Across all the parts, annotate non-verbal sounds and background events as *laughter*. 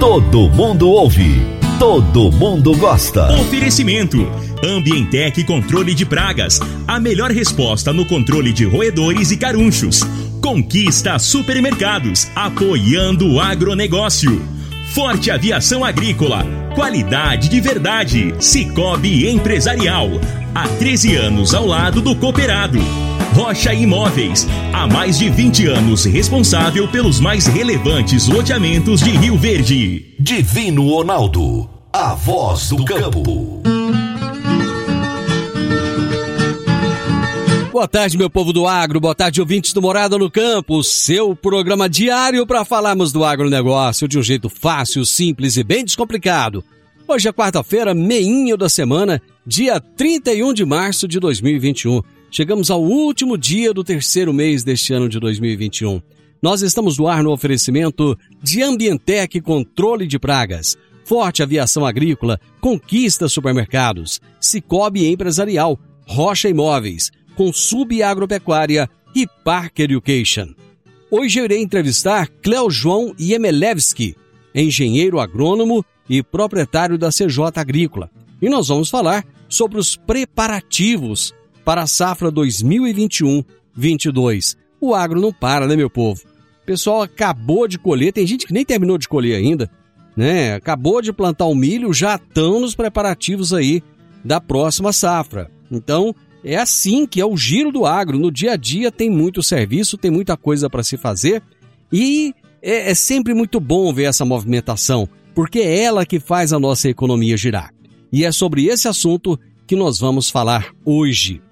Todo mundo ouve. Todo mundo gosta. Oferecimento. Ambientec Controle de Pragas. A melhor resposta no controle de roedores e carunchos. Conquista Supermercados. Apoiando o agronegócio. Forte Aviação Agrícola. Qualidade de verdade. Cicobi Empresarial. Há 13 anos ao lado do cooperado. Rocha Imóveis. Há mais de 20 anos responsável pelos mais relevantes loteamentos de Rio Verde. Divino Ronaldo. A voz do campo. Boa tarde, meu povo do agro. Boa tarde, ouvintes do Morada no Campo. Seu programa diário para falarmos do agronegócio de um jeito fácil, simples e bem descomplicado. Hoje é quarta-feira, meinho da semana, dia 31 de março de 2021. Chegamos ao último dia do terceiro mês deste ano de 2021. Nós estamos no ar no oferecimento de Ambientec Controle de Pragas, Forte Aviação Agrícola, Conquista Supermercados, Cicobi Empresarial, Rocha Imóveis, Consub Agropecuária e Park Education. Hoje eu irei entrevistar Cleo João Yemelevski, engenheiro agrônomo e proprietário da CJ Agrícola. E nós vamos falar sobre os preparativos para a safra 2021-22. O agro não para, né, meu povo? O pessoal acabou de colher, tem gente que nem terminou de colher ainda, né? Acabou de plantar o milho, já estão nos preparativos aí da próxima safra. Então, é assim que é o giro do agro. No dia a dia tem muito serviço, tem muita coisa para se fazer e é, é sempre muito bom ver essa movimentação, porque é ela que faz a nossa economia girar. E é sobre esse assunto que nós vamos falar hoje.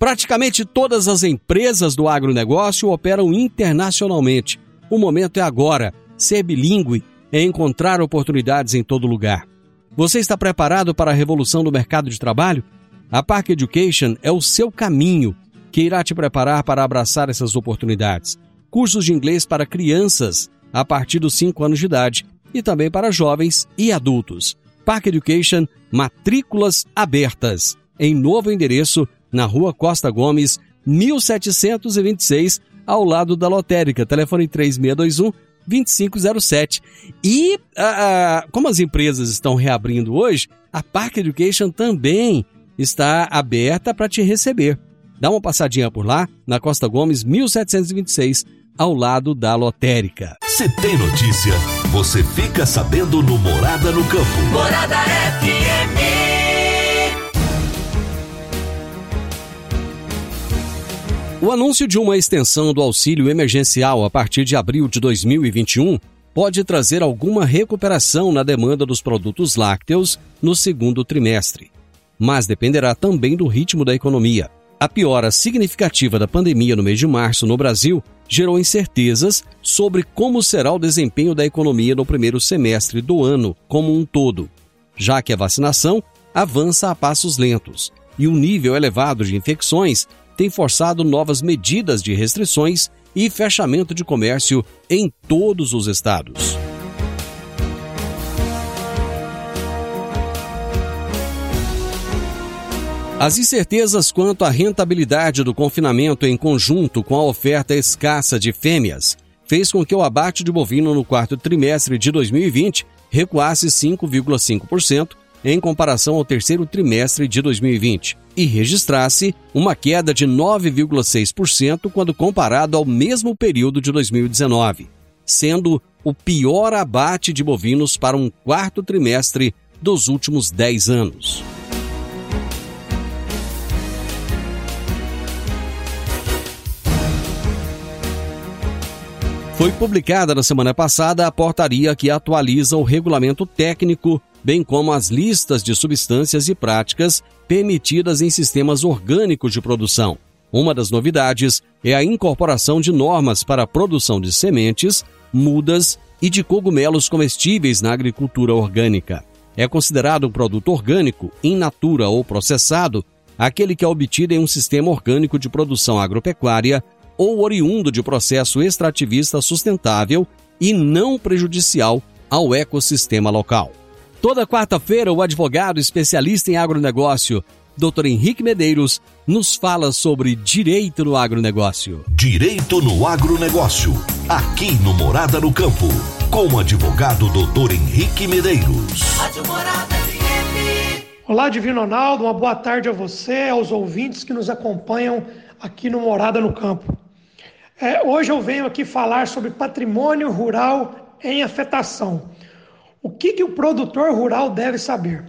Praticamente todas as empresas do agronegócio operam internacionalmente. O momento é agora. Ser bilíngue é encontrar oportunidades em todo lugar. Você está preparado para a revolução do mercado de trabalho? A Park Education é o seu caminho que irá te preparar para abraçar essas oportunidades. Cursos de inglês para crianças a partir dos 5 anos de idade e também para jovens e adultos. Park Education, matrículas abertas. Em novo endereço, na Rua Costa Gomes, 1726, ao lado da lotérica. Telefone 3621 2507. E ah, como as empresas estão reabrindo hoje, a Park Education também está aberta para te receber. Dá uma passadinha por lá, na Costa Gomes, 1726, ao lado da lotérica. Se tem notícia, você fica sabendo no Morada no Campo. Morada FM. O anúncio de uma extensão do auxílio emergencial a partir de abril de 2021 pode trazer alguma recuperação na demanda dos produtos lácteos no segundo trimestre. Mas dependerá também do ritmo da economia. A piora significativa da pandemia no mês de março no Brasil gerou incertezas sobre como será o desempenho da economia no primeiro semestre do ano como um todo, já que a vacinação avança a passos lentos e o nível elevado de infecções tem forçado novas medidas de restrições e fechamento de comércio em todos os estados. As incertezas quanto à rentabilidade do confinamento em conjunto com a oferta escassa de fêmeas fez com que o abate de bovino no quarto trimestre de 2020 recuasse 5,5% em comparação ao terceiro trimestre de 2020 e registrasse uma queda de 9,6% quando comparado ao mesmo período de 2019, sendo o pior abate de bovinos para um quarto trimestre dos últimos 10 anos. Foi publicada na semana passada a portaria que atualiza o regulamento técnico, bem como as listas de substâncias e práticas permitidas em sistemas orgânicos de produção. Uma das novidades é a incorporação de normas para a produção de sementes, mudas e de cogumelos comestíveis na agricultura orgânica. É considerado um produto orgânico, in natura ou processado, aquele que é obtido em um sistema orgânico de produção agropecuária ou oriundo de processo extrativista sustentável e não prejudicial ao ecossistema local. Toda quarta-feira, o advogado especialista em agronegócio, Dr. Henrique Medeiros, nos fala sobre direito no agronegócio. Direito no agronegócio, aqui no Morada no Campo, com o advogado Dr. Henrique Medeiros. Rádio Morada FM. Olá, Divino Ronaldo, uma boa tarde a você, aos ouvintes que nos acompanham aqui no Morada no Campo. É, hoje eu venho aqui falar sobre patrimônio rural em afetação. O que, que o produtor rural deve saber?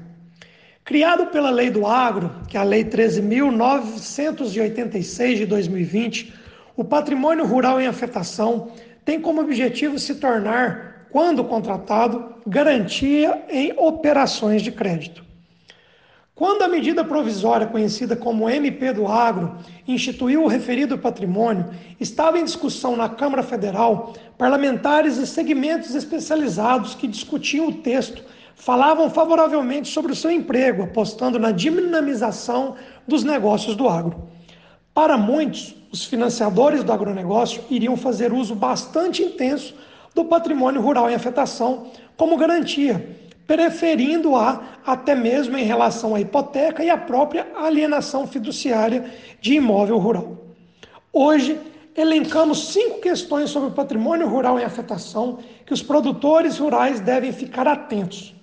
Criado pela Lei do Agro, que é a Lei 13.986 de 2020, o patrimônio rural em afetação tem como objetivo se tornar, quando contratado, garantia em operações de crédito. Quando a medida provisória conhecida como MP do Agro instituiu o referido patrimônio, estava em discussão na Câmara Federal, parlamentares e segmentos especializados que discutiam o texto falavam favoravelmente sobre o seu emprego, apostando na dinamização dos negócios do agro. Para muitos, os financiadores do agronegócio iriam fazer uso bastante intenso do patrimônio rural em afetação como garantia, preferindo-a até mesmo em relação à hipoteca e à própria alienação fiduciária de imóvel rural. Hoje, elencamos cinco questões sobre o patrimônio rural em afetação que os produtores rurais devem ficar atentos.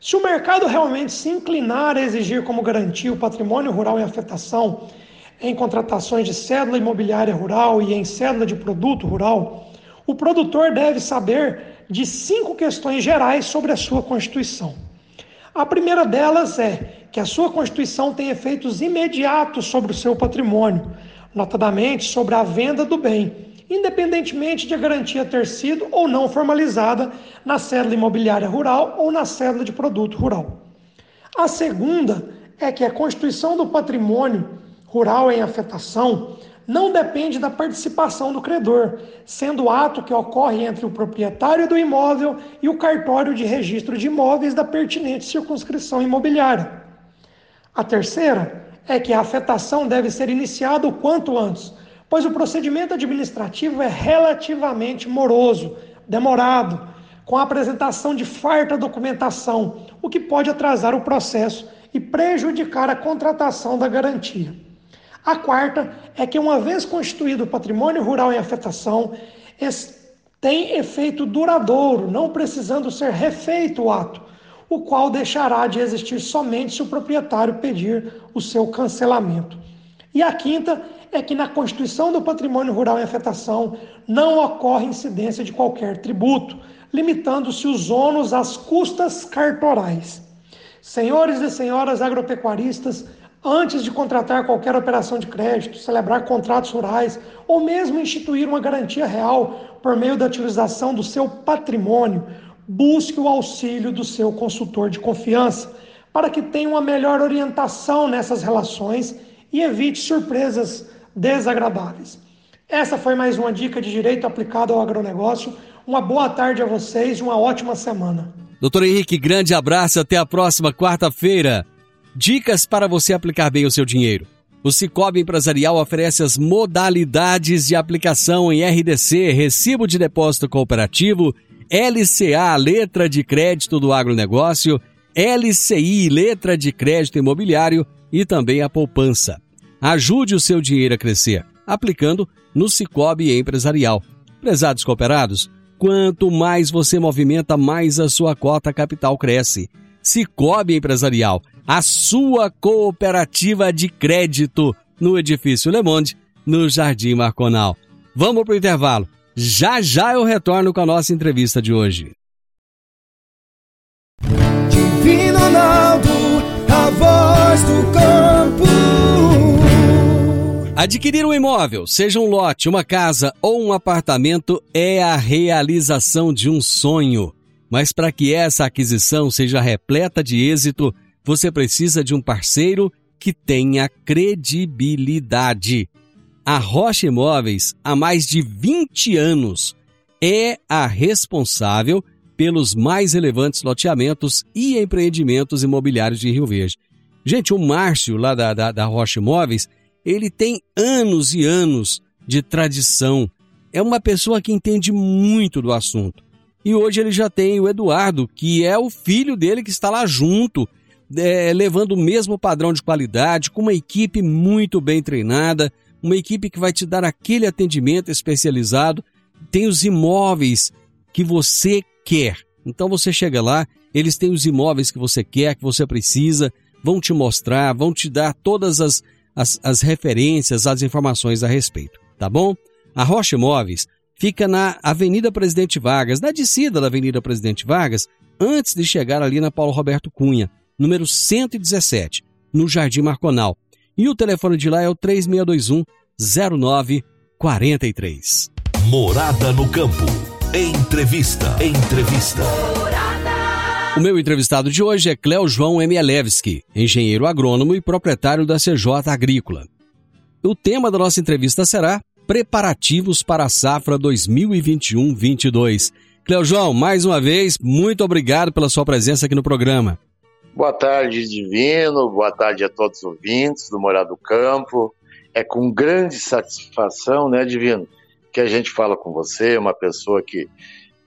Se o mercado realmente se inclinar a exigir como garantia o patrimônio rural em afetação em contratações de cédula imobiliária rural e em cédula de produto rural, o produtor deve saber de cinco questões gerais sobre a sua Constituição. A primeira delas é que a sua Constituição tem efeitos imediatos sobre o seu patrimônio, notadamente sobre a venda do bem, independentemente de a garantia ter sido ou não formalizada na cédula imobiliária rural ou na cédula de produto rural. A segunda é que a constituição do patrimônio rural em afetação não depende da participação do credor, sendo ato que ocorre entre o proprietário do imóvel e o cartório de registro de imóveis da pertinente circunscrição imobiliária. A terceira é que a afetação deve ser iniciada o quanto antes, pois o procedimento administrativo é relativamente moroso, demorado, com a apresentação de farta documentação, o que pode atrasar o processo e prejudicar a contratação da garantia. A quarta é que, uma vez constituído o patrimônio rural em afetação, tem efeito duradouro, não precisando ser refeito o ato, o qual deixará de existir somente se o proprietário pedir o seu cancelamento. E a quinta é que na constituição do patrimônio rural em afetação não ocorre incidência de qualquer tributo, limitando-se os ônus às custas cartorais. Senhores e senhoras agropecuaristas, antes de contratar qualquer operação de crédito, celebrar contratos rurais ou mesmo instituir uma garantia real por meio da utilização do seu patrimônio, busque o auxílio do seu consultor de confiança para que tenha uma melhor orientação nessas relações e evite surpresas desagradáveis. Essa foi mais uma dica de direito aplicado ao agronegócio. Uma boa tarde a vocês uma ótima semana. Doutor Henrique, grande abraço, até a próxima quarta-feira. Dicas para você aplicar bem o seu dinheiro. O Cicobi Empresarial oferece as modalidades de aplicação em RDC, Recibo de Depósito Cooperativo, LCA, Letra de Crédito do Agronegócio, LCI, Letra de Crédito Imobiliário e também a poupança. Ajude o seu dinheiro a crescer, aplicando no Cicobi Empresarial. Prezados cooperados, quanto mais você movimenta, mais a sua cota capital cresce. Cicobi Empresarial a sua cooperativa de crédito no edifício Le Monde, no Jardim Marconal. Vamos para o intervalo. Já já eu retorno com a nossa entrevista de hoje. Divino Ronaldo, a voz do campo. Adquirir um imóvel, seja um lote, uma casa ou um apartamento, é a realização de um sonho. Mas para que essa aquisição seja repleta de êxito, você precisa de um parceiro que tenha credibilidade. A Rocha Imóveis, há mais de 20 anos, é a responsável pelos mais relevantes loteamentos e empreendimentos imobiliários de Rio Verde. Gente, o Márcio, lá da, da, da Rocha Imóveis, ele tem anos e anos de tradição. É uma pessoa que entende muito do assunto. E hoje ele já tem o Eduardo, que é o filho dele que está lá junto, é, levando o mesmo padrão de qualidade, com uma equipe muito bem treinada, uma equipe que vai te dar aquele atendimento especializado. Tem os imóveis que você quer. Então você chega lá, eles têm os imóveis que você quer, que você precisa, vão te mostrar, vão te dar todas as, as, as referências, as informações a respeito, tá bom? A Rocha Imóveis fica na Avenida Presidente Vargas, na descida da Avenida Presidente Vargas, antes de chegar ali na Paulo Roberto Cunha, número 117, no Jardim Marconal. E o telefone de lá é o 3621 0943. Morada no campo. Entrevista. Entrevista. O meu entrevistado de hoje é Cléo João Emielewski, engenheiro agrônomo e proprietário da CJ Agrícola. O tema da nossa entrevista será preparativos para a safra 2021-22. Cleo João, mais uma vez, muito obrigado pela sua presença aqui no programa. Boa tarde, Divino. Boa tarde a todos os ouvintes do Morado do Campo. É com grande satisfação, né, Divino, que a gente fala com você, uma pessoa que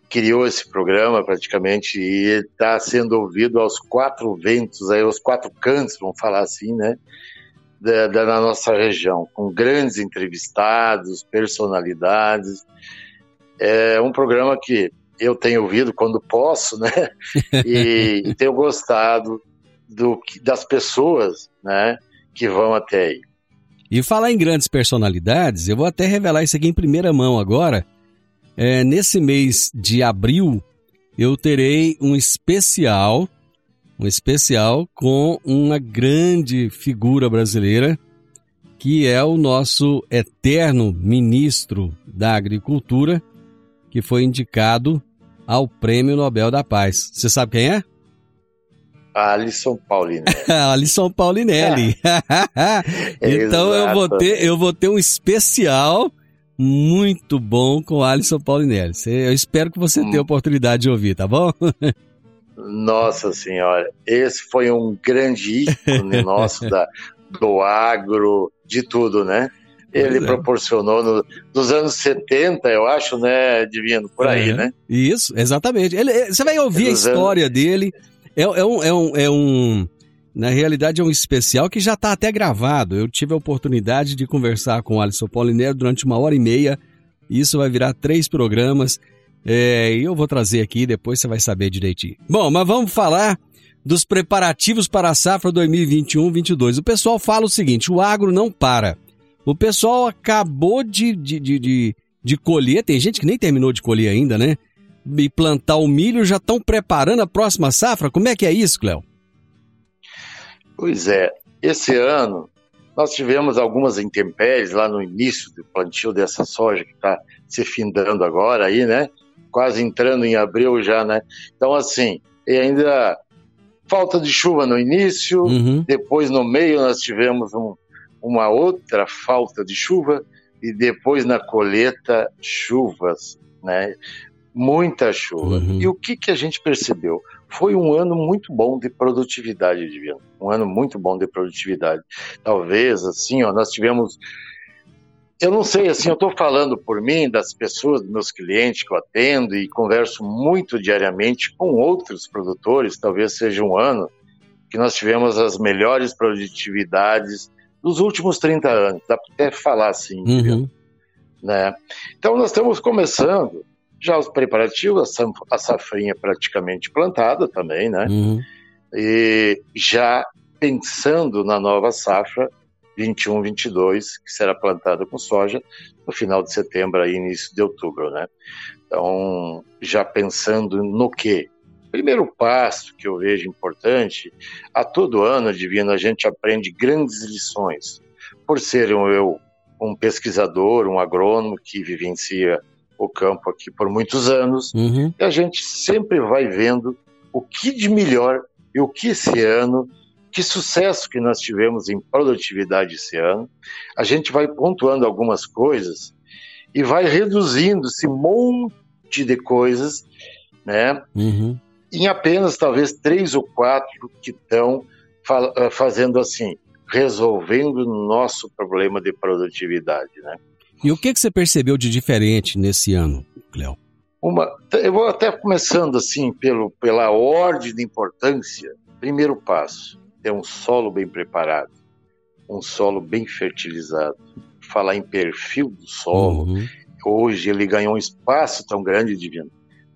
criou esse programa praticamente e está sendo ouvido aos quatro ventos, aí, aos quatro cantos, vamos falar assim, né? Da, da, da nossa região, com grandes entrevistados, personalidades. É um programa que eu tenho ouvido quando posso, né? *laughs* E, e tenho gostado do, das pessoas, né? Que vão até aí. E falar em grandes personalidades, eu vou até revelar isso aqui em primeira mão agora. É, nesse mês de abril, eu terei um especial um especial com uma grande figura brasileira, que é o nosso eterno ministro da Agricultura, que foi indicado ao Prêmio Nobel da Paz. Você sabe quem é? Alisson Paulinelli. *laughs* Alisson Paulinelli. *laughs* *laughs* então eu vou ter eu vou ter um especial muito bom com Alisson Paulinelli. Eu espero que você hum. tenha a oportunidade de ouvir, tá bom? Nossa Senhora, esse foi um grande ícone *laughs* nosso da, do agro, de tudo, né? Ele é. proporcionou no, nos anos 70, eu acho, né, Divino, por aí, é. né? Isso, exatamente. Ele, você vai ouvir a história anos... dele. É, é, um, é, um, é um. Na realidade, é um especial que já está até gravado. Eu tive a oportunidade de conversar com o Alisson Paulinero durante uma hora e meia. Isso vai virar três programas. É, eu vou trazer aqui, depois você vai saber direitinho. Bom, mas vamos falar dos preparativos para a safra 2021-22. O pessoal fala o seguinte: o agro não para. O pessoal acabou de, de, de, de, de colher, tem gente que nem terminou de colher ainda, né? E plantar o milho, já estão preparando a próxima safra? Como é que é isso, Cléo? Pois é, esse ano nós tivemos algumas intempéries lá no início do plantio dessa soja que está se findando agora aí, né? Quase entrando em abril já, né? Então, assim, e ainda falta de chuva no início, uhum. depois no meio nós tivemos um, uma outra falta de chuva, e depois na colheita, chuvas, né? Muita chuva. Uhum. E o que, que a gente percebeu? Foi um ano muito bom de produtividade, Divino. Um ano muito bom de produtividade. Talvez, assim, ó, nós tivemos eu não sei, assim, eu estou falando por mim, das pessoas, dos meus clientes que eu atendo e converso muito diariamente com outros produtores, talvez seja um ano que nós tivemos as melhores produtividades dos últimos 30 anos, dá para até falar assim, uhum. né? Então nós estamos começando já os preparativos, a safrinha praticamente plantada também, né? Uhum. E já pensando na nova safra 21, 22, que será plantada com soja no final de setembro e início de outubro, né? Então, já pensando no quê? Primeiro passo que eu vejo importante, a todo ano, Divino, a gente aprende grandes lições. Por ser um, eu um pesquisador, um agrônomo que vivencia o campo aqui por muitos anos, uhum. e a gente sempre vai vendo o que de melhor e o que esse ano que sucesso que nós tivemos em produtividade esse ano. A gente vai pontuando algumas coisas e vai reduzindo esse monte de coisas, né? Uhum. Em apenas talvez três ou quatro que estão eh, fazendo assim, resolvendo o nosso problema de produtividade, né? E o que, que você percebeu de diferente nesse ano, Cléo? Uma, eu vou até começando assim pelo, pela ordem de importância. Primeiro passo, ter um solo bem preparado, um solo bem fertilizado. Falar em perfil do solo, Uhum. hoje ele ganhou um espaço tão grande, Divino.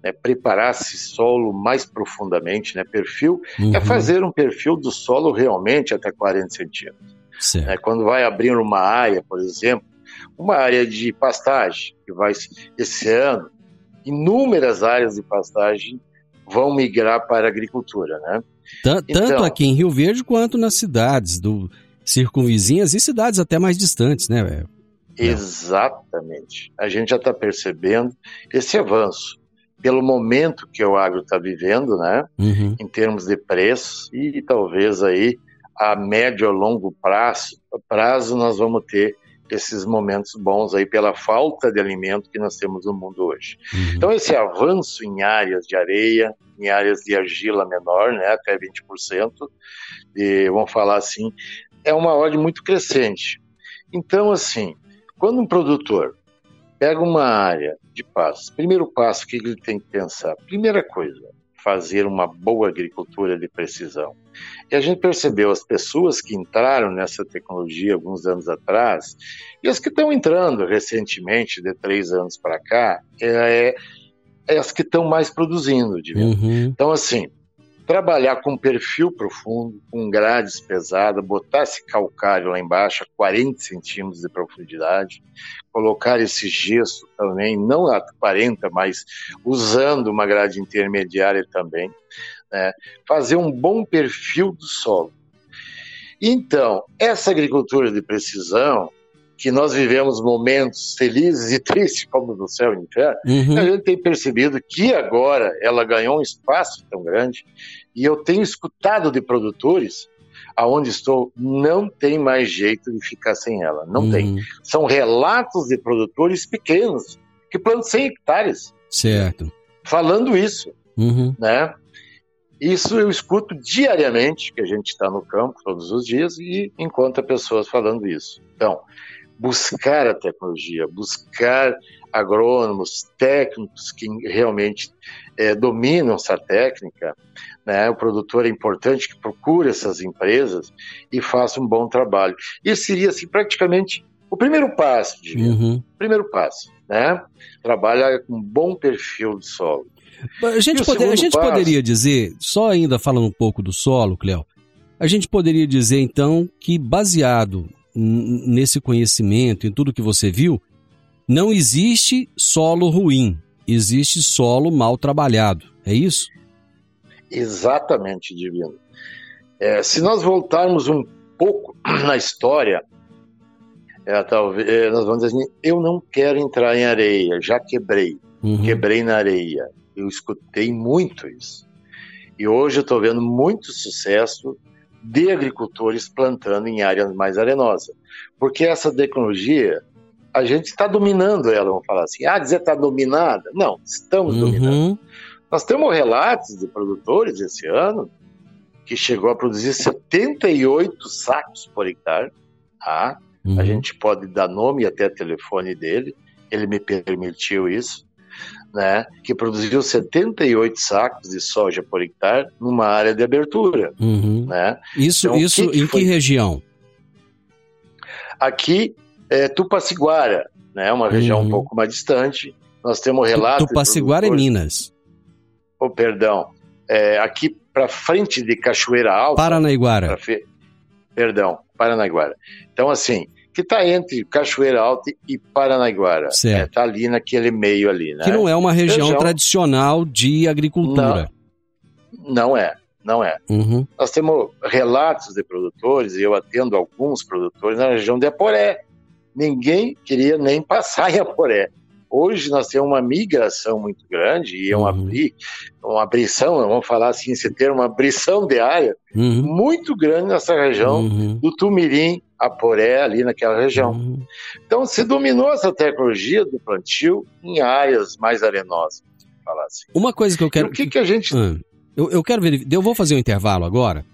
Né? Preparar esse solo mais profundamente, né? Perfil é Uhum. fazer um perfil do solo realmente até 40 centímetros. Né? Quando vai abrir uma área, por exemplo, uma área de pastagem, que vai esse ano, inúmeras áreas de pastagem vão migrar para a agricultura, né? Tan- Então- Tanto aqui em Rio Verde quanto nas cidades do circunvizinhas e cidades até mais distantes, né? velho? Exatamente. A gente já está percebendo esse avanço pelo momento que o agro está vivendo, né? Uhum. Em termos de preços e talvez aí a médio ou longo prazo, prazo nós vamos ter esses momentos bons aí pela falta de alimento que nós temos no mundo hoje. Uhum. Então esse avanço em áreas de areia, em áreas de argila menor, né, até 20%, de, vamos falar assim, é uma ordem muito crescente. Então assim, quando um produtor pega uma área de pastos, primeiro passo, que ele tem que pensar? Primeira coisa, fazer uma boa agricultura de precisão. E a gente percebeu as pessoas que entraram nessa tecnologia alguns anos atrás e as que estão entrando recentemente, de três anos para cá, é, é as que estão mais produzindo. Uhum. Então, assim, trabalhar com perfil profundo, com grades pesadas, botar esse calcário lá embaixo a 40 centímetros de profundidade, colocar esse gesso também, não a 40, mas usando uma grade intermediária também, né? fazer um bom perfil do solo. Então, essa agricultura de precisão, que nós vivemos momentos felizes e *laughs* tristes, como no céu e no inferno, Uhum. a gente tem percebido que agora ela ganhou um espaço tão grande e eu tenho escutado de produtores aonde estou não tem mais jeito de ficar sem ela, não tem. Uhum. São relatos de produtores pequenos que plantam 100 hectares Certo. falando isso, Uhum. né? Isso eu escuto diariamente, que a gente está no campo todos os dias e encontra pessoas falando isso. Então, buscar a tecnologia, buscar agrônomos, técnicos que realmente eh, dominam essa técnica, né? O produtor é importante que procure essas empresas e faça um bom trabalho. Isso seria assim praticamente o primeiro passo, diria. Uhum. Primeiro passo, né? Trabalhar com um bom perfil de solo. A gente, E o pode- a gente passo? poderia dizer, só ainda falando um pouco do solo, Cléo, a gente poderia dizer então que baseado nesse conhecimento, em tudo que você viu, não existe solo ruim, existe solo mal trabalhado. É isso? Exatamente, Divino. É, se nós voltarmos um pouco *clears throat* na história, é, talvez, é, nós vamos dizer assim, eu não quero entrar em areia, já quebrei, Uhum. quebrei na areia. Eu escutei muito isso. E hoje eu estou vendo muito sucesso de agricultores plantando em áreas mais arenosas. Porque essa tecnologia, a gente está dominando ela, vamos falar assim. Ah, dizer está dominada? Não, estamos dominando. Uhum. Nós temos relatos de produtores esse ano que chegou a produzir 78 sacos por hectare. Tá? Uhum. A gente pode dar nome e até telefone dele, ele me permitiu isso, né? que produziu 78 sacos de soja por hectare numa área de abertura. Uhum. Né? Isso, Então, isso que que em foi? que região? Aqui é Tupaciguara, né? uma região Uhum. um pouco mais distante. Nós temos relatos. Tupaciguara é Minas. Oh, perdão. É, aqui para frente de Cachoeira Alta. Paranaiguara. fe- Perdão, Paranaiguara. Então, assim, que está entre Cachoeira Alta e Paranaiguara. Está ali naquele meio ali, né? Que não é uma região, Região- tradicional de agricultura. Não é, não é. Uhum. Nós temos relatos de produtores, e eu atendo alguns produtores na região de Aporé. Ninguém queria nem passar em Aporé. Hoje nós temos uma migração muito grande e uma, Uhum. uma abrição, vamos falar assim, esse termo, uma abrição de área Uhum. muito grande nessa região Uhum. do Tumirim, Aporé, ali naquela região. Uhum. Então, se dominou essa tecnologia do plantio em áreas mais arenosas, vamos falar assim. Uma coisa que eu E quero. o que, que a gente Ah, eu, eu quero verificar. Eu vou fazer um intervalo agora.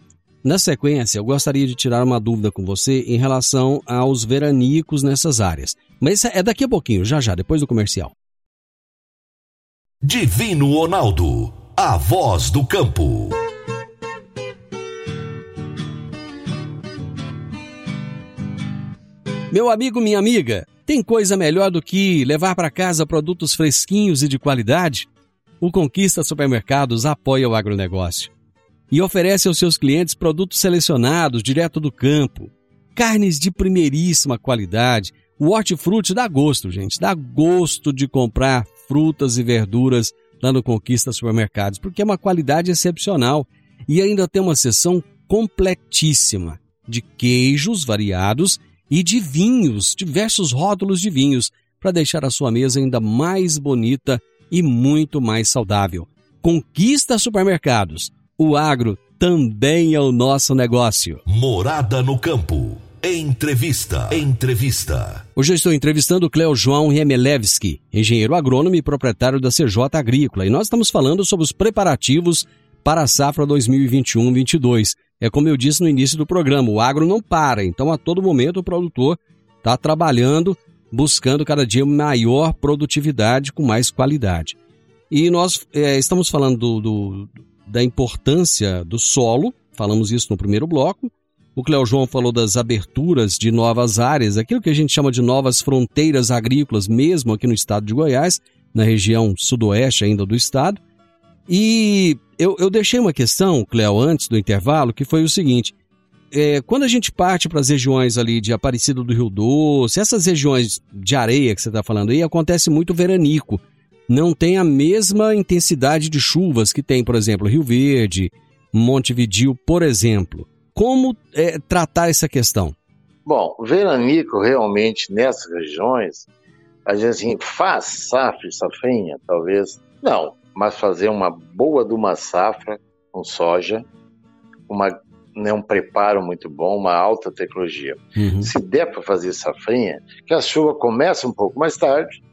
Na sequência, eu gostaria de tirar uma dúvida com você em relação aos veranicos nessas áreas. Mas é daqui a pouquinho, já já, depois do comercial. Divino Ronaldo, a voz do campo. Meu amigo, minha amiga, tem coisa melhor do que levar para casa produtos fresquinhos e de qualidade? O Conquista Supermercados apoia o agronegócio e oferece aos seus clientes produtos selecionados direto do campo, carnes de primeiríssima qualidade. O hortifruti dá gosto, gente, dá gosto de comprar frutas e verduras lá no Conquista Supermercados, porque é uma qualidade excepcional e ainda tem uma seção completíssima de queijos variados e de vinhos, diversos rótulos de vinhos, para deixar a sua mesa ainda mais bonita e muito mais saudável. Conquista supermercados. O agro também é o nosso negócio. Morada no campo. Entrevista. Entrevista. Hoje eu estou entrevistando o Cleo João Remelevski, engenheiro agrônomo e proprietário da CJ Agrícola, e nós estamos falando sobre os preparativos para a safra 2021-22. É como eu disse no início do programa, o agro não para, então a todo momento o produtor está trabalhando, buscando cada dia maior produtividade com mais qualidade. E nós é, estamos falando do, do, da importância do solo, falamos isso no primeiro bloco. O Cléo João falou das aberturas de novas áreas, aquilo que a gente chama de novas fronteiras agrícolas, mesmo aqui no estado de Goiás, na região sudoeste ainda do estado. E eu, eu deixei uma questão, Cléo, antes do intervalo, que foi o seguinte: é, quando a gente parte para as regiões ali de Aparecida do Rio Doce, essas regiões de areia que você está falando aí, acontece muito veranico. Não tem a mesma intensidade de chuvas que tem, por exemplo, Rio Verde, Montevidil, por exemplo. Como é, tratar essa questão? Bom, veranico realmente nessas regiões, a gente assim, faz safra e safrinha, talvez, não, mas fazer uma boa de uma safra com soja, uma, né, um preparo muito bom, uma alta tecnologia. Uhum. Se der para fazer safrinha, que a chuva começa um pouco mais tarde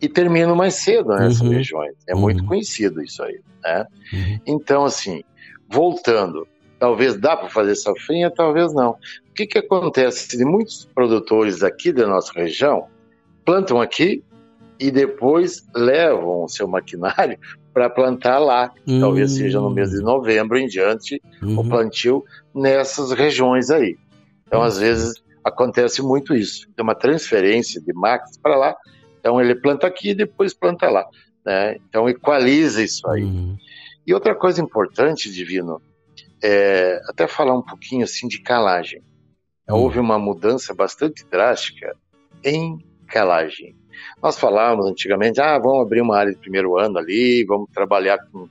e termina mais cedo nessas Uhum. regiões. É Uhum. muito conhecido isso aí, né? Uhum. Então, assim, voltando, talvez dá para fazer safrinha, talvez não. O que, que acontece? De muitos produtores aqui da nossa região plantam aqui e depois levam o seu maquinário *laughs* para plantar lá. Talvez Hum. seja no mês de novembro em diante o Uhum. plantio nessas regiões aí. Então, às vezes, acontece muito isso. Tem uma transferência de máquinas para lá, então ele planta aqui e depois planta lá. Né? Então, equaliza isso aí. Uhum. E outra coisa importante, Divino, é até falar um pouquinho assim de calagem. Hum. Houve uma mudança bastante drástica em calagem. Nós falávamos antigamente, ah, vamos abrir uma área de primeiro ano ali, vamos trabalhar com,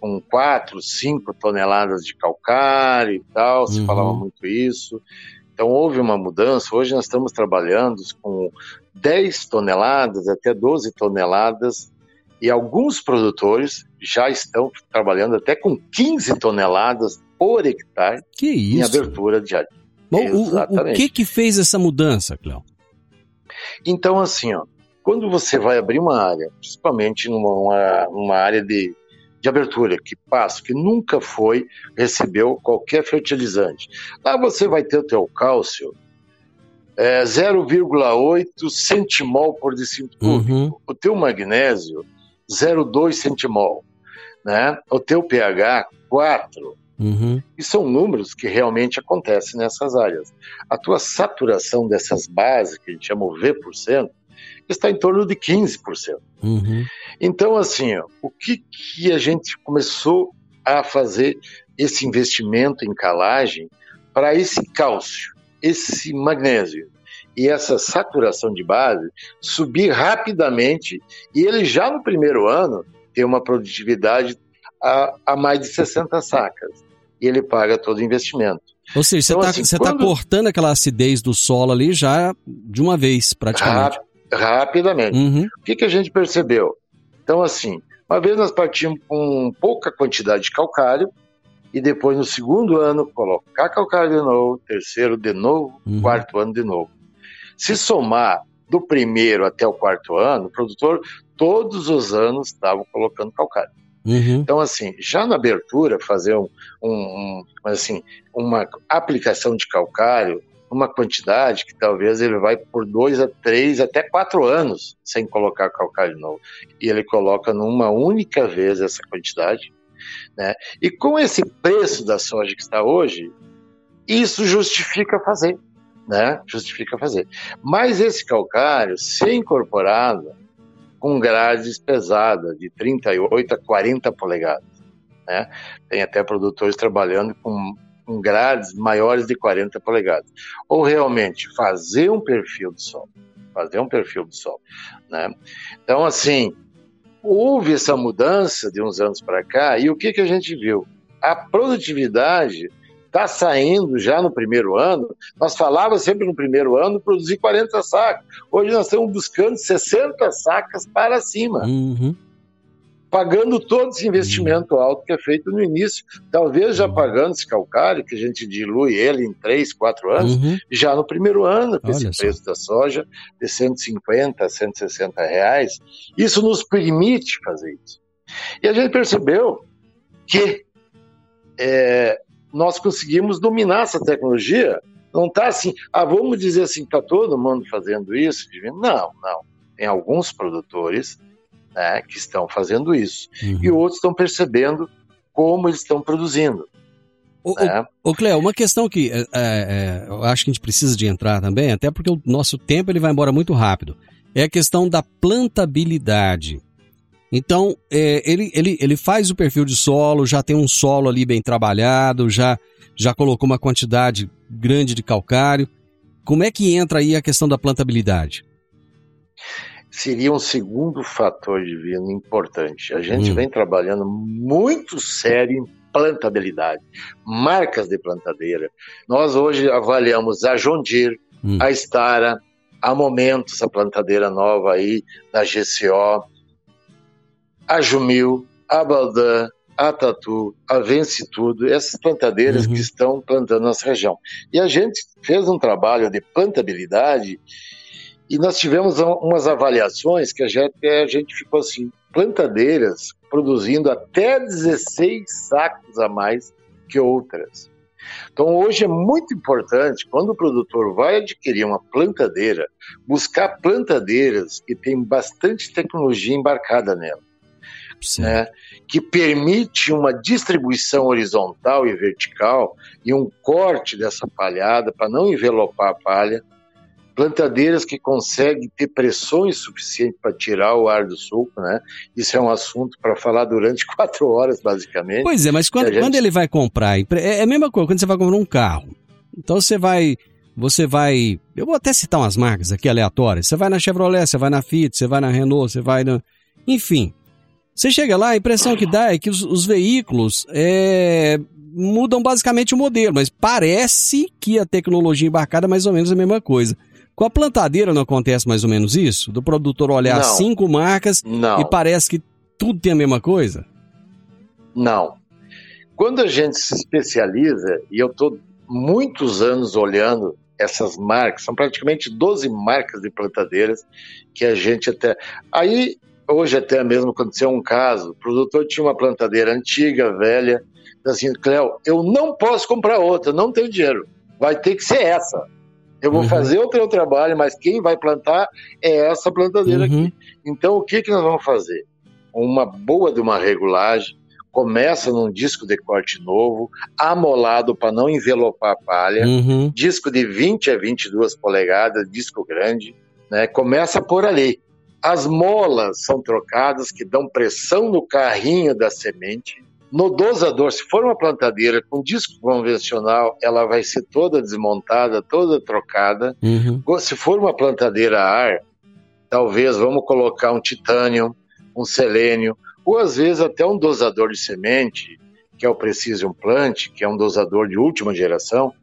com 4, 5 toneladas de calcário e tal, se Uhum. falava muito isso. Então houve uma mudança, hoje nós estamos trabalhando com 10 toneladas até 12 toneladas e alguns produtores já estão trabalhando até com 15 toneladas por hectare Que em isso? abertura de área. Bom, o- o, que que fez essa mudança, Cléo? Então, assim, ó, quando você vai abrir uma área, principalmente numa uma, uma área de, de abertura, que passo, que nunca foi, recebeu qualquer fertilizante, lá você vai ter o teu cálcio é, 0,8 centimol por decímetro cúbico. Uhum. O teu magnésio, 0,2 centimol. Né? O teu pH, 4. Uhum. E são números que realmente acontecem nessas áreas. A tua saturação dessas bases, que a gente chama o V%, está em torno de 15%. Uhum. Então, assim, ó, o que, que a gente começou a fazer esse investimento em calagem para esse cálcio, esse magnésio e essa saturação de base subir rapidamente e ele já no primeiro ano ter uma produtividade a, a mais de 60 sacas. E ele paga todo o investimento. Ou seja, você Então, está assim, quando- cortando aquela acidez do solo ali já de uma vez, praticamente. Rap- rapidamente. Uhum. O que, que a gente percebeu? Então, assim, uma vez nós partimos com pouca quantidade de calcário e depois no segundo ano colocar calcário de novo, terceiro de novo, Uhum. quarto ano de novo. Se somar do primeiro até o quarto ano, o produtor todos os anos estava colocando calcário. Uhum. Então, assim, já na abertura, fazer um, um- um- assim, uma aplicação de calcário, uma quantidade que talvez ele vai por dois a três, até quatro anos sem colocar calcário novo. E ele coloca numa única vez essa quantidade. Né? E com esse preço da soja que está hoje, isso justifica fazer. Né? Justifica fazer. Mas esse calcário, ser incorporado com grades pesadas, de 38 a 40 polegadas. Né? Tem até produtores trabalhando com, com grades maiores de 40 polegadas. Ou realmente fazer um perfil do solo. Fazer um perfil do solo. Né? Então, assim, houve essa mudança de uns anos para cá, e o que, que a gente viu? A produtividade está saindo já no primeiro ano. Nós falávamos sempre no primeiro ano produzir 40 sacas. Hoje nós estamos buscando 60 sacas para cima, Uhum. Pagando todo esse investimento alto que é feito no início. Talvez já pagando esse calcário, que a gente dilui ele em 3, 4 anos, Uhum. já no primeiro ano, com esse só. preço da soja de 150, 160 reais, isso nos permite fazer isso. E a gente percebeu que é, nós conseguimos dominar essa tecnologia. Não está assim, ah, vamos dizer assim, está todo mundo fazendo isso? Não, não. Tem alguns produtores né, que estão fazendo isso. Uhum. E outros estão percebendo como eles estão produzindo. Ô, ô, né? Ô, Cléo, uma questão que é, é, eu acho que a gente precisa de entrar também, até porque o nosso tempo ele vai embora muito rápido, é a questão da plantabilidade. Então, é, ele, ele, ele faz o perfil de solo, já tem um solo ali bem trabalhado, já, já colocou uma quantidade grande de calcário. Como é que entra aí a questão da plantabilidade? Seria um segundo fator divino importante. A gente Hum. vem trabalhando muito sério em plantabilidade, marcas de plantadeira. Nós hoje avaliamos a John Deere, Hum. a Stara, a Momentos, a plantadeira nova aí da GCO, a Jumil, a Baldan, a Tatu, a Vence Tudo, essas plantadeiras Uhum. que estão plantando na nossa região. E a gente fez um trabalho de plantabilidade e nós tivemos um- umas avaliações que a gente, a gente ficou assim, plantadeiras produzindo até 16 sacos a mais que outras. Então hoje é muito importante, quando o produtor vai adquirir uma plantadeira, buscar plantadeiras que tem bastante tecnologia embarcada nela né, que permite uma distribuição horizontal e vertical e um corte dessa palhada para não envelopar a palha, plantadeiras que conseguem ter pressões suficientes para tirar o ar do suco, né? Isso é um assunto para falar durante *laughs* quatro horas, basicamente. Pois é, mas quando, gente- quando ele vai comprar, é é a mesma coisa quando você vai comprar um carro. Então você vai, você vai, eu vou até citar umas marcas aqui aleatórias. Você vai na Chevrolet, você vai na Fiat, você vai na Renault, você vai na, enfim. Você chega lá, a impressão que dá é que os, os veículos é, mudam basicamente o modelo, mas parece que a tecnologia embarcada é mais ou menos a mesma coisa. Com a plantadeira não acontece mais ou menos isso? Do produtor olhar Não. cinco marcas Não. e parece que tudo tem a mesma coisa? Não. Quando a gente se especializa, e eu estou muitos anos olhando essas marcas, são praticamente 12 marcas de plantadeiras que a gente até. Aí, hoje até mesmo aconteceu um caso: o produtor tinha uma plantadeira antiga, velha, assim, Cléo, eu não posso comprar outra, não tenho dinheiro, vai ter que ser essa. Eu vou Uhum. fazer o teu trabalho, mas quem vai plantar é essa plantadeira Uhum. aqui. Então, o que, que nós vamos fazer? Uma boa de uma regulagem, começa num disco de corte novo, amolado para não envelopar a palha, Uhum. disco de 20 a 22 polegadas, disco grande, né? Começa por ali. As molas são trocadas que dão pressão no carrinho da semente. No dosador, se for uma plantadeira com disco convencional, ela vai ser toda desmontada, toda trocada. Uhum. Se for uma plantadeira a ar, talvez vamos colocar um titânio, um selênio, ou às vezes até um dosador de semente, que é o Precision Plant, que é um dosador de última geração,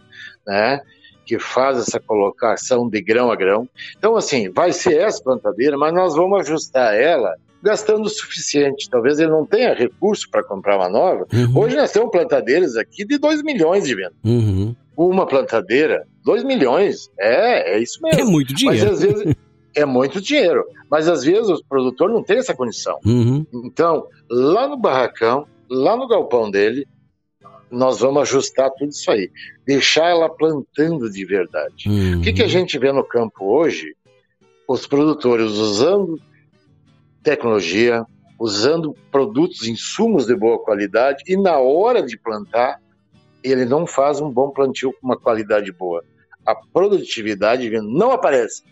né? que faz essa colocação de grão a grão. Então, assim, vai ser essa plantadeira, mas nós vamos ajustar ela gastando o suficiente. Talvez ele não tenha recurso para comprar uma nova. Uhum. Hoje nós temos plantadeiras aqui de 2 milhões de venda. Uhum. Uma plantadeira, 2 milhões. É, é isso mesmo. É muito Mas dinheiro. às vezes *laughs* é muito dinheiro. Mas às vezes o produtor não tem essa condição. Uhum. Então, lá no barracão, lá no galpão dele, nós vamos ajustar tudo isso aí. Deixar ela plantando de verdade. Uhum. O que, que a gente vê no campo hoje? Os produtores usando tecnologia, usando produtos, insumos de boa qualidade e na hora de plantar, ele não faz um bom plantio com uma qualidade boa. A produtividade não aparece.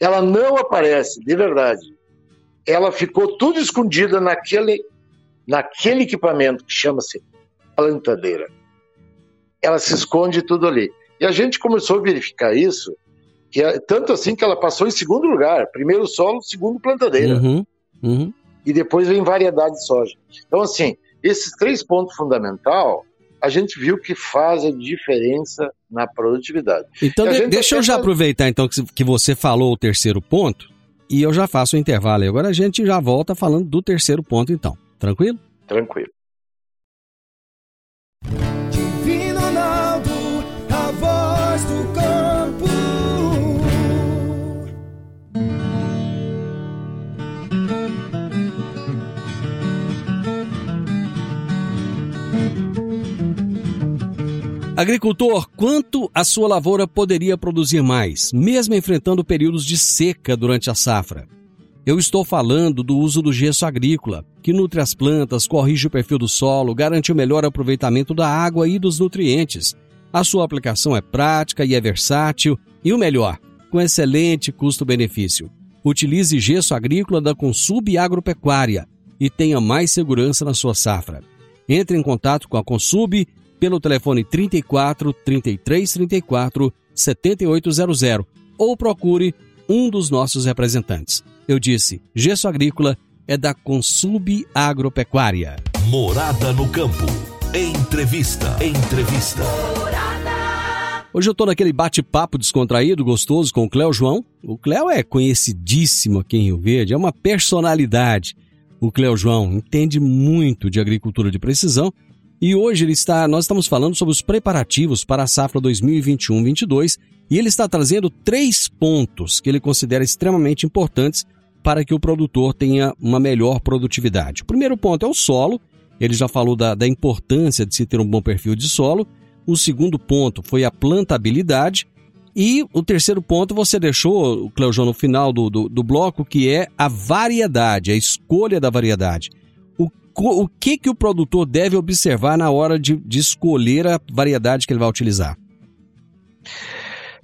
Ela não aparece, de verdade. Ela ficou tudo escondida naquele, naquele equipamento que chama-se plantadeira. Ela se esconde tudo ali. E a gente começou a verificar isso, que é, tanto assim que ela passou em segundo lugar. Primeiro solo, segundo plantadeira. Uhum. Uhum. E depois vem variedade de soja. Então, assim, esses três pontos fundamental, a gente viu que faz a diferença na produtividade. Então, de- deixa eu já faz- aproveitar então que, que você falou o terceiro ponto e eu já faço o intervalo. Agora a gente já volta falando do terceiro ponto, então. Tranquilo? Tranquilo. Agricultor, quanto a sua lavoura poderia produzir mais, mesmo enfrentando períodos de seca durante a safra? Eu estou falando do uso do gesso agrícola, que nutre as plantas, corrige o perfil do solo, garante o melhor aproveitamento da água e dos nutrientes. A sua aplicação é prática e é versátil, e o melhor, com excelente custo-benefício. Utilize gesso agrícola da Consub Agropecuária e tenha mais segurança na sua safra. Entre em contato com a Consub pelo telefone 34 33 34 7800 ou procure um dos nossos representantes. Eu disse, gesso agrícola é da Consub Agropecuária. Morada no campo. Entrevista. Entrevista. Hoje eu tô naquele bate-papo descontraído, gostoso com o Cléo João. O Cléo é conhecidíssimo aqui em Rio Verde, é uma personalidade. O Cléo João entende muito de agricultura de precisão e hoje ele está, nós estamos falando sobre os preparativos para a safra 2021-22 e ele está trazendo três pontos que ele considera extremamente importantes para que o produtor tenha uma melhor produtividade. O primeiro ponto é o solo, ele já falou da, da importância de se ter um bom perfil de solo. O segundo ponto foi a plantabilidade. E o terceiro ponto você deixou, Cleojão, no final do, do, do bloco, que é a variedade, a escolha da variedade. O, que, que o produtor deve observar na hora de, de escolher a variedade que ele vai utilizar?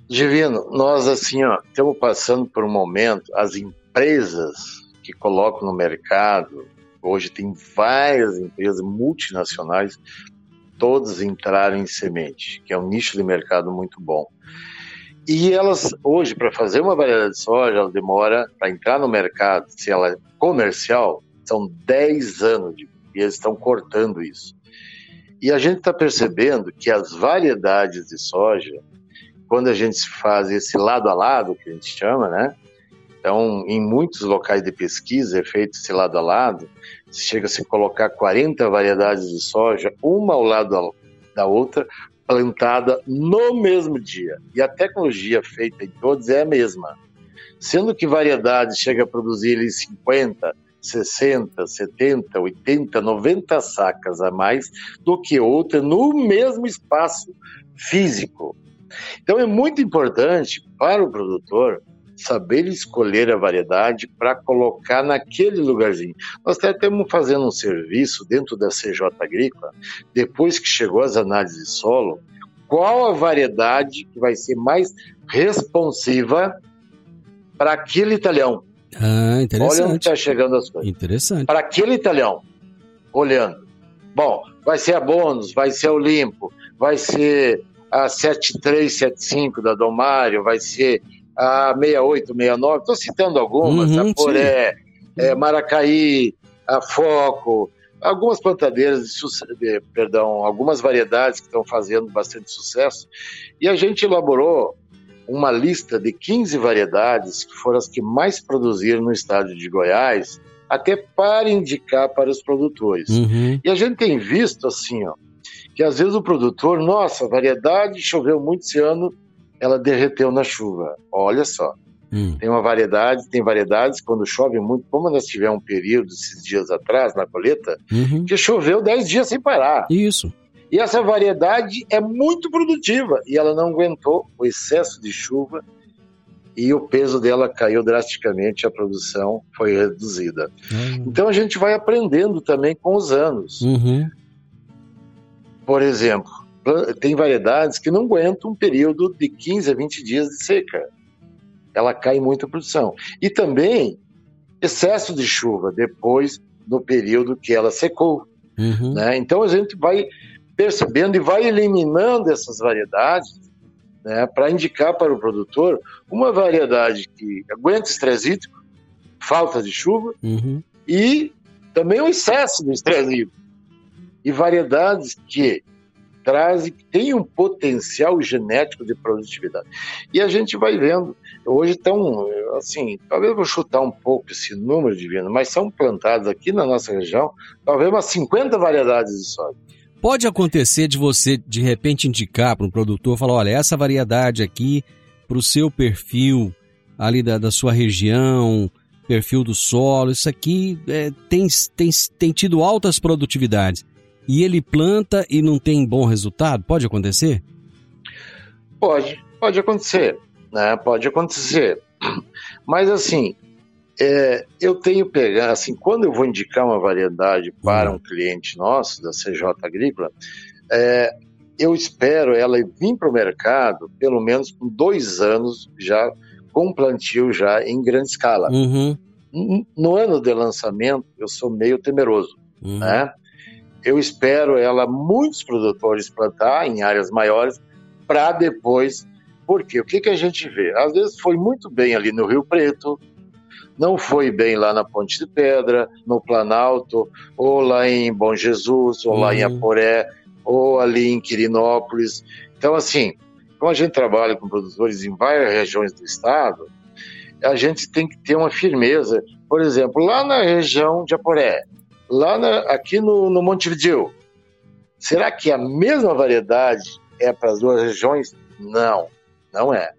Divino, nós assim, ó, estamos passando por um momento, as empresas que colocam no mercado, hoje tem várias empresas multinacionais, todas entraram em semente, que é um nicho de mercado muito bom. E elas, hoje, para fazer uma variedade de soja, ela demora, para entrar no mercado, se ela é comercial, são 10 anos, de, e eles estão cortando isso. E a gente está percebendo que as variedades de soja, quando a gente faz esse lado a lado, que a gente chama, né? Então, em muitos locais de pesquisa é feito esse lado a lado, chega a se colocar 40 variedades de soja, uma ao lado da- outra, plantada no mesmo dia. E a tecnologia feita em todos é a mesma. Sendo que variedades chega a produzir ali 50, 60, 70, 80, 90 sacas a mais do que outra no mesmo espaço físico. Então é muito importante para o produtor saber escolher a variedade para colocar naquele lugarzinho. Nós até estamos fazendo um serviço dentro da CJ Agrícola, depois que chegou as análises de solo, qual a variedade que vai ser mais responsiva para aquele talhão. Ah, Olha onde interessante. está chegando as coisas Interessante. para aquele talhão, olhando. Bom, vai ser a bônus, vai ser o limpo, vai ser a 7375 da Domário, vai ser a 6869, estou citando algumas, Uhum, a Poré, é, Maracaí, a Foco, algumas plantadeiras de, suce- de- perdão, algumas variedades que estão fazendo bastante sucesso, e a gente elaborou uma lista de 15 variedades que foram as que mais produziram no estado de Goiás, até para indicar para os produtores. Uhum. E a gente tem visto assim, ó, que às vezes o produtor, nossa, a variedade choveu muito esse ano, ela derreteu na chuva. Olha só, Hum. tem uma variedade, tem variedades quando chove muito, como nós tivemos um período esses dias atrás na colheita, Uhum. que choveu 10 dias sem parar. Isso. E essa variedade é muito produtiva e ela não aguentou o excesso de chuva e o peso dela caiu drasticamente, a produção foi reduzida. Então a gente vai aprendendo também com os anos. Uhum. Por exemplo, tem variedades que não aguentam um período de 15 a 20 dias de seca. Ela cai muito a produção. E também excesso de chuva depois do período que ela secou. Uhum. né? Então a gente vai percebendo e vai eliminando essas variedades né, para indicar para o produtor uma variedade que aguenta estresse hídrico, falta de chuva Uhum. e também o excesso do estresse hídrico. E variedades que trazem, que têm um potencial genético de produtividade. E a gente vai vendo, hoje estão, assim, talvez eu vou chutar um pouco esse número de vinhos, mas são plantadas aqui na nossa região, talvez umas 50 variedades de soja. Pode acontecer de você, de repente, indicar para um produtor, falar, olha, essa variedade aqui, para o seu perfil ali da, da sua região, perfil do solo, isso aqui é, tem, tem, tem tido altas produtividades. E ele planta e não tem bom resultado? Pode acontecer? Pode, pode acontecer, né? Pode acontecer. Mas assim, é, eu tenho pegar, assim, quando eu vou indicar uma variedade para um cliente nosso da CJ Agrícola, é, eu espero ela vir para o mercado pelo menos com dois anos já com plantio já em grande escala. Uhum. No ano de lançamento, eu sou meio temeroso, Uhum. né? Eu espero ela, muitos produtores plantar em áreas maiores para depois. Porque o que, que a gente vê? Às vezes foi muito bem ali no Rio Preto, não foi bem lá na Ponte de Pedra, no Planalto, ou lá em Bom Jesus, ou lá em Uhum. Aporé, ou ali em Quirinópolis. Então, assim, como a gente trabalha com produtores em várias regiões do estado, a gente tem que ter uma firmeza. Por exemplo, lá na região de Aporé, lá na- aqui no, no Montevideo, será que a mesma variedade é para as duas regiões? Não, não é.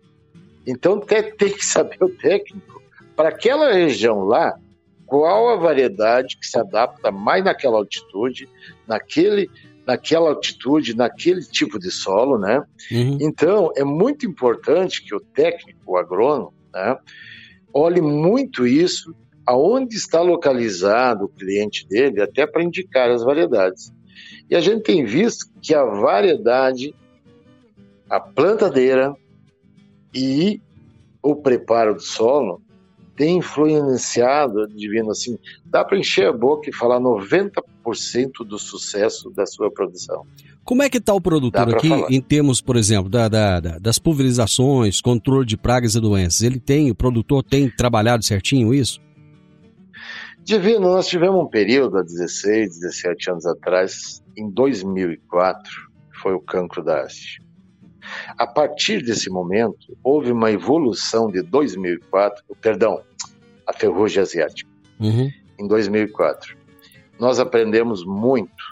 Então te- tem que saber o técnico para aquela região lá qual a variedade que se adapta mais naquela altitude, naquele, naquela altitude, naquele tipo de solo, né? Uhum. Então, é muito importante que o técnico, o agrônomo, né, olhe muito isso, aonde está localizado o cliente dele, até para indicar as variedades. E a gente tem visto que a variedade, a plantadeira e o preparo do solo tem influenciado, divino assim, dá para encher a boca e falar 90% do sucesso da sua produção. Como é que está o produtor aqui falar. em termos, por exemplo, da, da- da- das pulverizações, controle de pragas e doenças? Ele tem, o produtor tem trabalhado certinho isso? Divino, nós tivemos um período há 16, 17 anos atrás, em 2004, que foi o cancro da haste. A partir desse momento, houve uma evolução de 2004, perdão, a ferrugem asiática, Uhum. em 2004. Nós aprendemos muito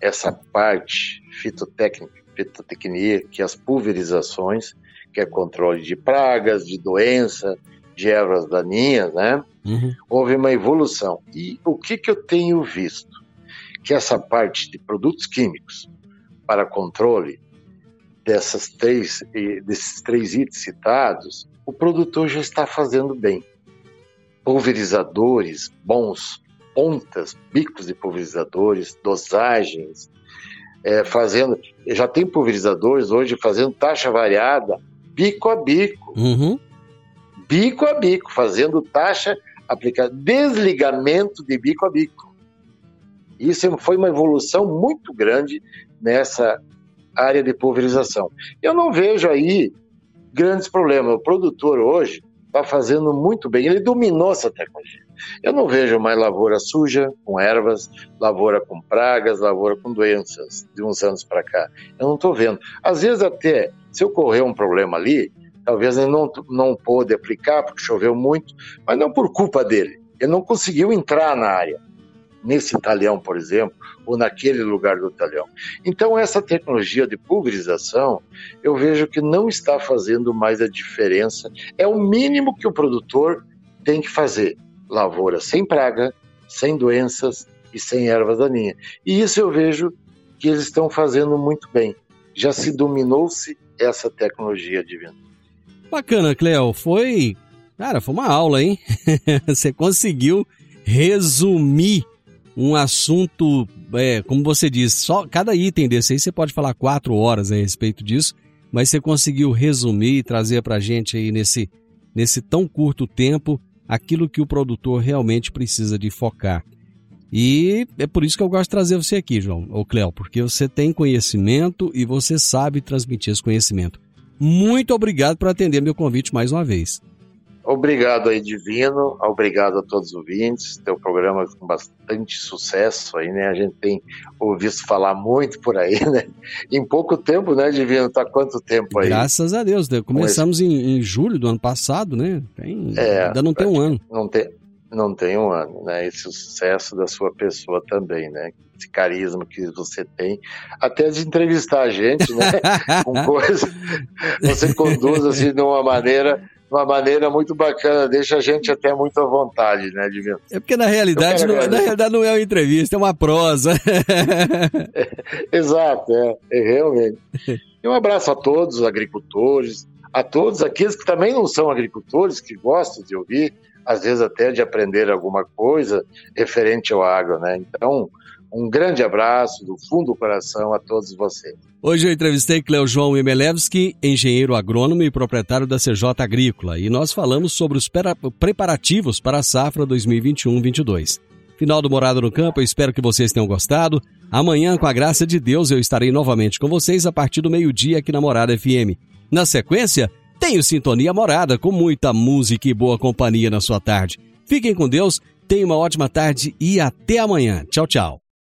essa parte fitotécnica, fitotecnia, que é as pulverizações, que é controle de pragas, de doença, de ervas daninhas, né? Uhum. houve uma evolução. E o que, que eu tenho visto? Que essa parte de produtos químicos para controle dessas três, desses três itens citados, o produtor já está fazendo bem. Pulverizadores bons, pontas, bicos de pulverizadores, dosagens, eh, fazendo. Já tem pulverizadores hoje fazendo taxa variada, bico a bico Uhum. bico a bico, fazendo taxa aplicada, desligamento de bico a bico. Isso foi uma evolução muito grande nessa área de pulverização. Eu não vejo aí grandes problemas. O produtor hoje está fazendo muito bem, ele dominou essa tecnologia. Eu não vejo mais lavoura suja, com ervas, lavoura com pragas, lavoura com doenças de uns anos para cá. Eu não estou vendo. Às vezes até, se ocorrer um problema ali, talvez ele não, não pôde aplicar porque choveu muito, mas não por culpa dele. Ele não conseguiu entrar na área, nesse talhão, por exemplo, ou naquele lugar do talhão. Então, essa tecnologia de pulverização, eu vejo que não está fazendo mais a diferença. É o mínimo que o produtor tem que fazer. Lavoura sem praga, sem doenças e sem erva daninha. E isso eu vejo que eles estão fazendo muito bem. Já se dominou-se essa tecnologia divina. Bacana, Cleo. Foi. Cara, foi uma aula, hein? *laughs* Você conseguiu resumir um assunto, é, como você disse, só cada item desse aí você pode falar quatro horas a respeito disso, mas você conseguiu resumir e trazer para a gente aí nesse, nesse tão curto tempo aquilo que o produtor realmente precisa de focar. E é por isso que eu gosto de trazer você aqui, João, ou Cléo, porque você tem conhecimento e você sabe transmitir esse conhecimento. Muito obrigado por atender meu convite mais uma vez. Obrigado aí, Divino. Obrigado a todos os ouvintes. Teu programa com bastante sucesso aí, né? A gente tem ouvido falar muito por aí, né? Em pouco tempo, né, Divino? Tá quanto tempo aí? Graças a Deus. Né? Começamos em, em, julho do ano passado, né? Tem, é, ainda não tem um ano. Não tem, não tem um ano, né? Esse sucesso da sua pessoa também, né? Esse carisma que você tem, até de entrevistar a gente, né? *laughs* Com coisa, você conduz assim de uma maneira uma maneira muito bacana, deixa a gente até muito à vontade, né, Divino? É porque na realidade, não, na realidade não é uma entrevista, é uma prosa. é, *laughs* *laughs* exato, é, é, realmente. E um abraço a todos os agricultores, a todos aqueles que também não são agricultores, que gostam de ouvir, às vezes até de aprender alguma coisa referente ao agro, né? Então, um grande abraço do fundo do coração a todos vocês. Hoje eu entrevistei Cleo João Emelevski, engenheiro agrônomo e proprietário da CJ Agrícola, e nós falamos sobre os preparativos para a safra 2021-22. Final do Morado no Campo, eu espero que vocês tenham gostado. Amanhã, com a graça de Deus, eu estarei novamente com vocês a partir do meio-dia aqui na Morada FM. Na sequência, tenho Sintonia Morada com muita música e boa companhia na sua tarde. Fiquem com Deus, tenham uma ótima tarde e até amanhã. Tchau, tchau.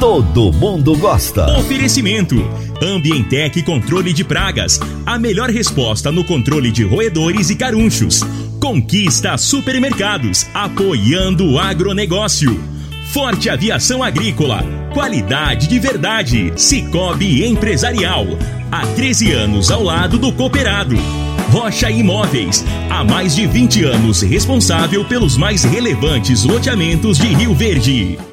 Todo mundo gosta. Oferecimento Ambientec Controle de Pragas, a melhor resposta no controle de roedores e carunchos. Conquista Supermercados, apoiando o agronegócio. Forte Aviação Agrícola, qualidade de verdade. Cicobi Empresarial, há 13 anos ao lado do cooperado. Rocha Imóveis, há mais de 20 anos responsável pelos mais relevantes loteamentos de Rio Verde.